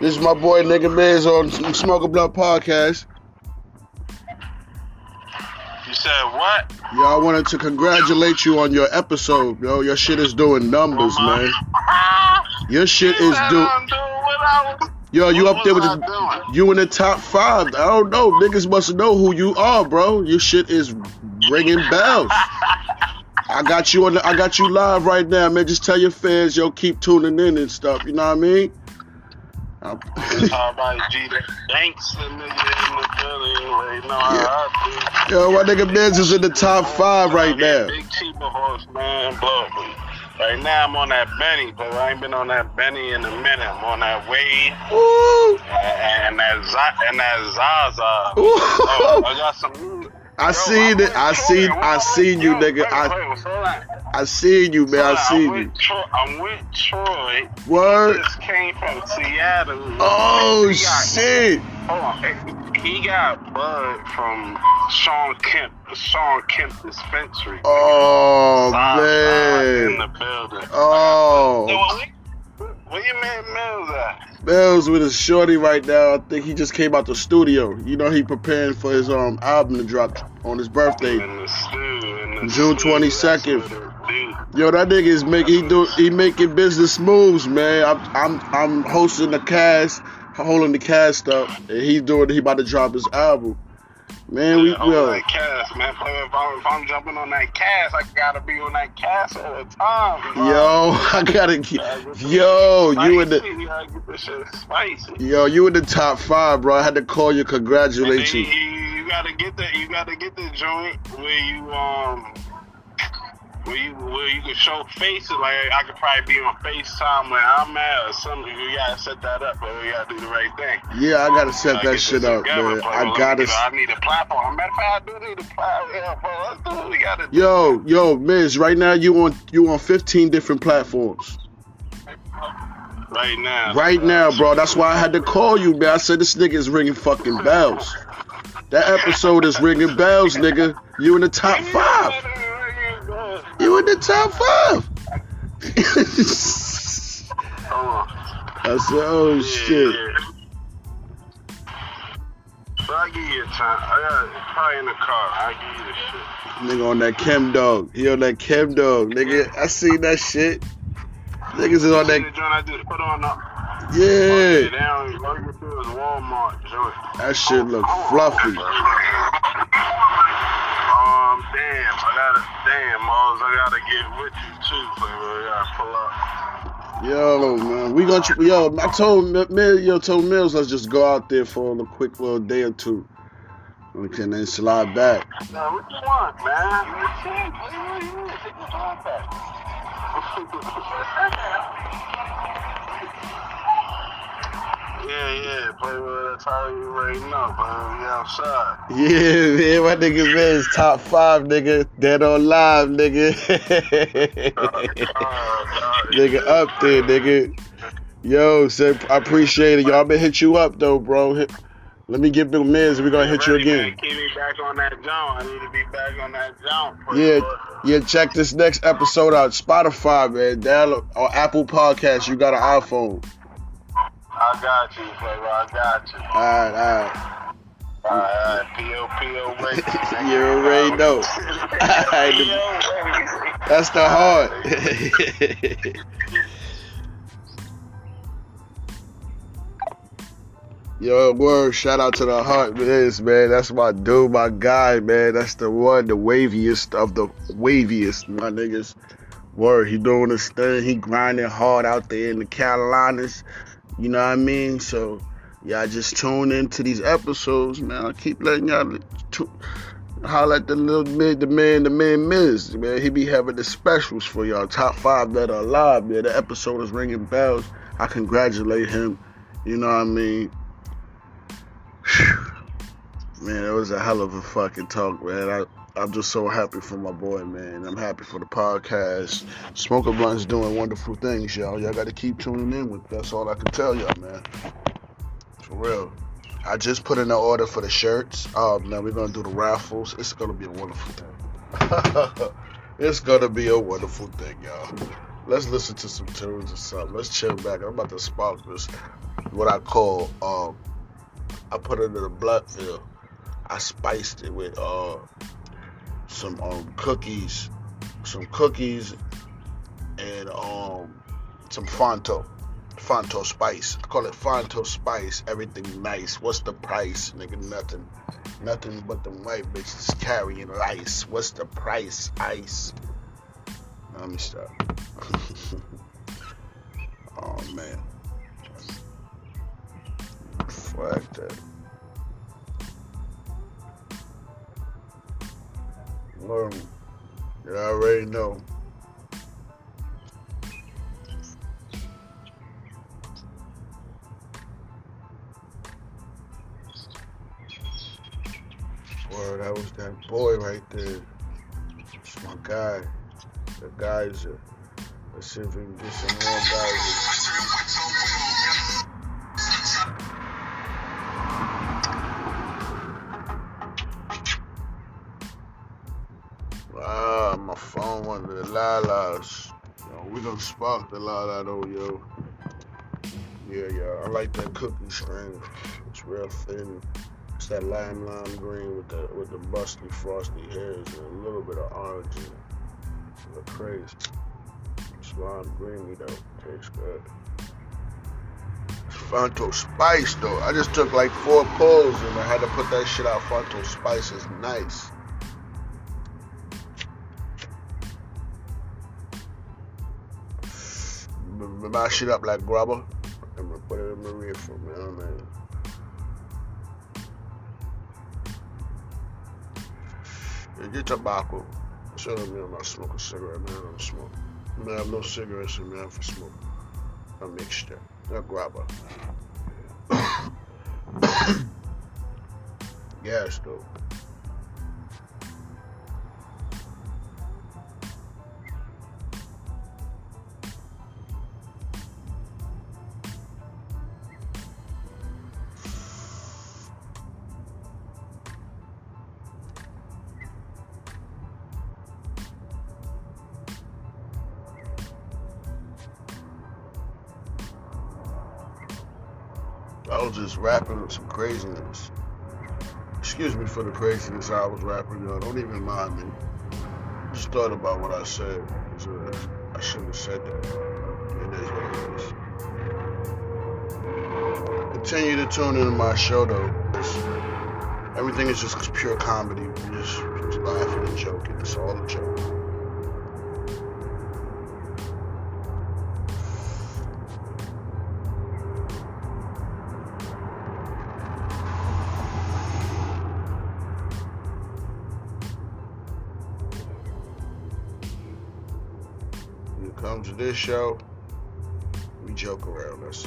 This is my boy Nigga Miz on Smoke a Blunt Podcast. You said what? Yo, I wanted to congratulate you on your episode, yo. Your shit is doing numbers, man. Your shit is doing. Yo, you up there with the, you in the top five. I don't know. Niggas must know who you are, bro. Your shit is ringing bells. I got you on the, I got you live right now, man. Just tell your fans, yo, keep tuning in and stuff. You know what I mean? How about G Banks and nigga in the building right now? Yo, my nigga Benz is in the top five right now. Big cheaper horse, man. Blow Right now I'm on that Benny, but I ain't been on that Benny in a minute. I'm on that Wade and, and that Z- and that Zaza. Oh, I got some. I Yo, seen I'm it. I seen. I seen you, nigga. wait, wait. I seen you, man. I seen you. Troy. I'm with Troy. Word. Just came from Seattle. Oh He got- shit. Hold on. He got bud from Shawn Kemp, the Shawn Kemp dispensary. Oh live in the building. Oh. where, your man Mills at? Bells with his shorty right now. I think he just came out the studio. You know he preparing for his um album to drop on his birthday. In the stew. In the June stew, 22nd. Yo, that nigga is making he do he making business moves, man. I'm I'm I'm hosting the cast, holding the cast up, and he's doing he about to drop his album. Man, we Yeah, on yo, that cast, man. If I'm, if I'm jumping on that cast, I gotta be on that cast all the time. bro. yo, I gotta get Gotta get this yo, shit you in the You gotta get this shit spicy. yo, you in the top five, bro. I had to call you, congratulate you. you, you gotta get the you gotta get the joint where you um where you where you can show faces like I could probably be on FaceTime where I'm at or something. You gotta set that up, but we gotta do the right thing. Yeah, I gotta set Gotta that shit up, man. bro. I gotta. get- I need a platform. Matter of fact, I do need a platform. Yeah, let's do what we gotta do. Yo, yo, Miz, right now you on you on 15 different platforms. Right now. Right now, bro. That's why I had to call you, man. I said this nigga is ringing fucking bells. That episode is ringing bells, nigga. You in the top five. You in the top five. I said, oh shit. So I give you a time. I got probably in the car. I give you the shit. Nigga on that chem dog. He on that chem dog. Nigga, I seen that shit. Niggas is on that. I just put on the. Yeah. They don't, all you do is Walmart joint. That shit look fluffy. Um, damn, I gotta, damn, Mose, I gotta get with you too, baby. I gotta pull up. Yo, man, we gonna yo. I told Mi- Mill, yo, told Mills let's just go out there for a quick little day or two. We can then slide back. Now, what you want, man? You want? What do you want? Take your time back. Yeah, yeah, play with that's how you already know, but we outside. Yeah, man, my nigga man is top five, nigga. Dead on live, nigga. nigga up there, nigga. Yo, so I appreciate it. Y'all been hit you up though, bro. Hit- Let me get Bill Miz. We're gonna hit you again. Keep me back on that jump. I need to be back on that jump. Yeah, yeah. Check this next episode out. Spotify, man. Download or Apple Podcast. You got an iPhone. I got you, baby. I got you. All right, all right. Alright, P.O.P.O. Records. You already know. That's the heart. Yo, word, shout out to the heart, man. That's my dude, my guy, man. That's the one, the waviest of the waviest, my niggas. Word, he doing his thing. He grinding hard out there in the Carolinas. You know what I mean? So, y'all just tune into these episodes, man. I keep letting y'all tu- holler at the little mid, the man, the man Miz, man. He be having the specials for y'all. Top five that are alive, man. The episode is ringing bells. I congratulate him. You know what I mean? Man, it was a hell of a fucking talk, man. I, I'm just so happy for my boy, man. I'm happy for the podcast. Smoker Blunt's doing wonderful things, y'all. Y'all got to keep tuning in with. That's all I can tell y'all, man. For real. I just put in the order for the shirts. Um, now we're gonna do the raffles. It's gonna be a wonderful thing. it's gonna be a wonderful thing, y'all. let's listen to some tunes or something. Let's chill back. I'm about to spark this. What I call um, I put it in a Bloodville. I spiced it with uh some um cookies, some cookies, and um some Fonto. Fonto Spice. I call it Fonto Spice. Everything nice. What's the price? Nigga, nothing. Nothing but the white bitches carrying ice. What's the price? Ice. Let me stop. oh man. Fuck that. Well, you already know. Well, that was that boy right there. It's my guy. The guys are. Let's see if we can get some more guys. Yo, we gonna spark the lala though, yo. Yeah, yeah. I like that cookie string. It's real thin. It's that lime lime green with the with the busty frosty hairs and a little bit of orange in it. Crazy. It's lime greeny though. Tastes good. Fonto Spice though. I just took like four pulls and I had to put that shit out. Fonto Spice is nice. M- m- Mash it up like grubber. I'm gonna put it in the rear for me, oh, man. Yeah, get tobacco. Show man, I'm not smoking a cigarette, man. I don't smoke. Man, I have no cigarettes in me. I'm for smoke. A mixture. A grabber. Gas, though. I was just rapping some craziness. Excuse me for the craziness I was rapping, yo. Don't even mind me. Just thought about what I said. So uh, I shouldn't have said that. It is what it is. Continue to tune into my show, though. It's- everything is just pure comedy. We just, just laughing and joking. It's all a joke. Show, we joke around. It.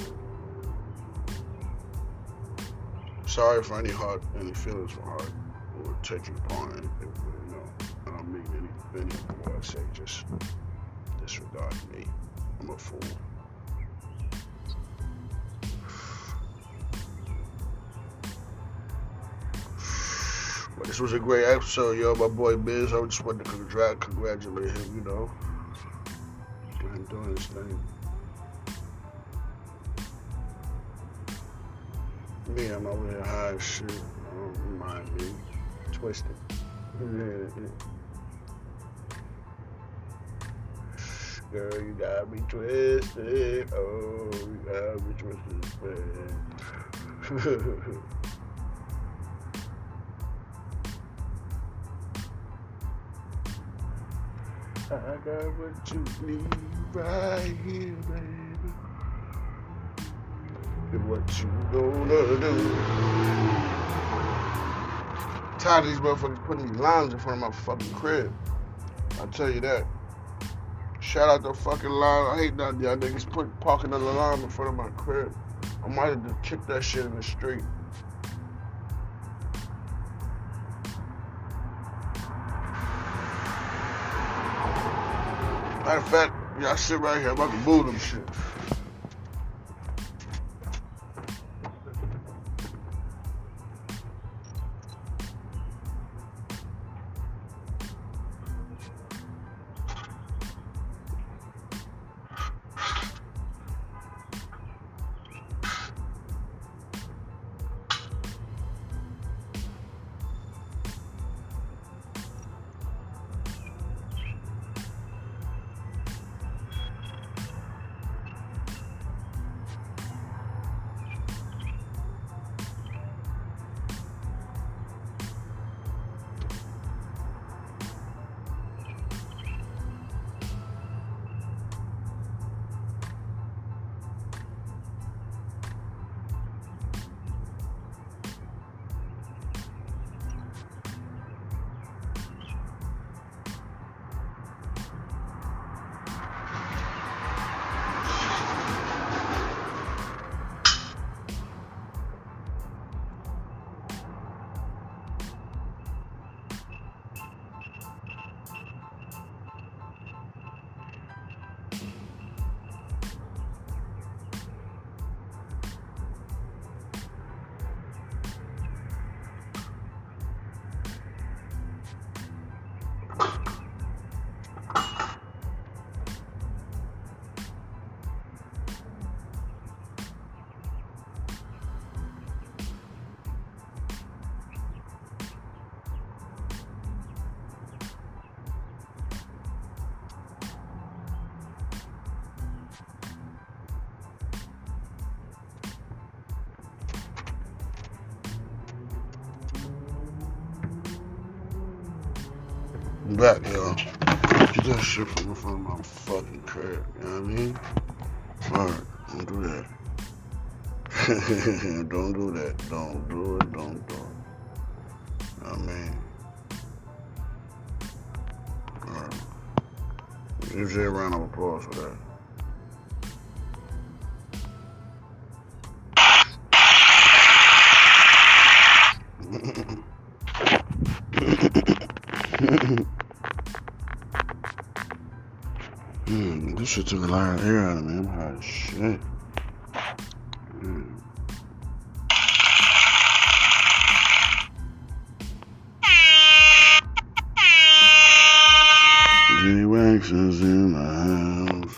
Sorry for any heart, any feelings for heart, or taking upon anything. But, you know, I don't mean any, any of what I say. Just disregard me. I'm a fool. But this was a great episode, yo. My boy Biz, I just wanted to congrat- congratulate him, you know. Him doing this thing. Me, I'm over here high as shit. Don't mind me. Twisted. Girl, you got me twisted. Oh, you got me twisted. I got what you need right here, baby. And what you gonna do? Tired of these motherfuckers putting these lines in front of my fucking crib. I tell you that. Shout out the fucking line. I hate that y'all niggas put parking the line in front of my crib. I might have just kicked that shit in the street. Matter of fact, y'all sit right here. I'm about to move them shit. Back, y'all. Get that shit from the front of my fucking crib. You know what I mean? Alright, don't do that. don't do that. Don't do it. Don't do it. I mean? Alright. Give you a round of applause for that. Shit took a lot of air out of me. I'm hot as shit. Hmm. Jay Wax is in the house.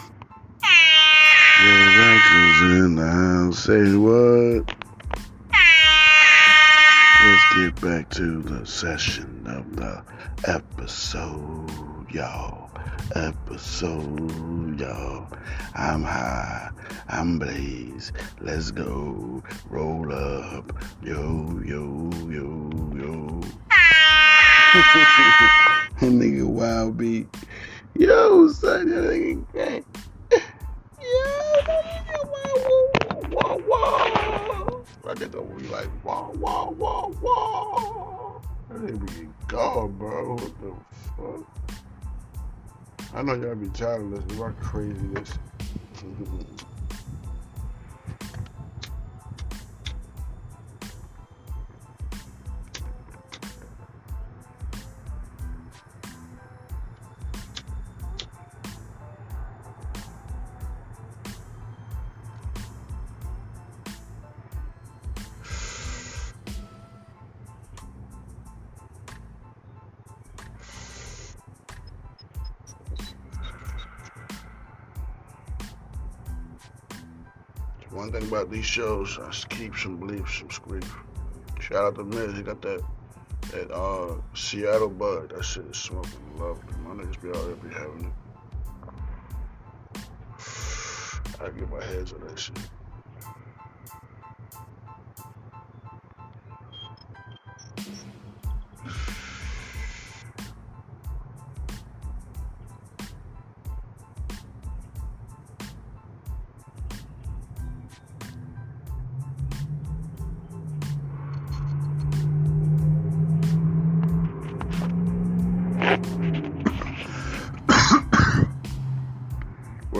Jay Wax is in the house. Say what? Back to the session of the episode, y'all. Episode, y'all. I'm high. I'm blaze. Let's go. Roll up. Yo, yo, yo, yo. that nigga wild beat. Yo, son, that nigga whoa. That nigga be like, whoa, whoa, whoa. That nigga be gone, bro. What the fuck? I know y'all be tired of to my craziness. One thing about these shows, I keep some belief, some squeak. Shout out to Miz, he got that that uh Seattle bud. That shit is smoking lovely. My niggas be out there be having it. I get my heads on that shit.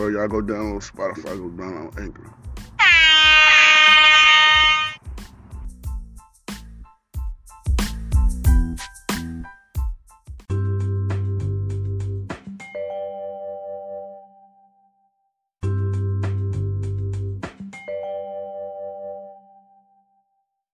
Y'all go download Spotify, go download Anchor.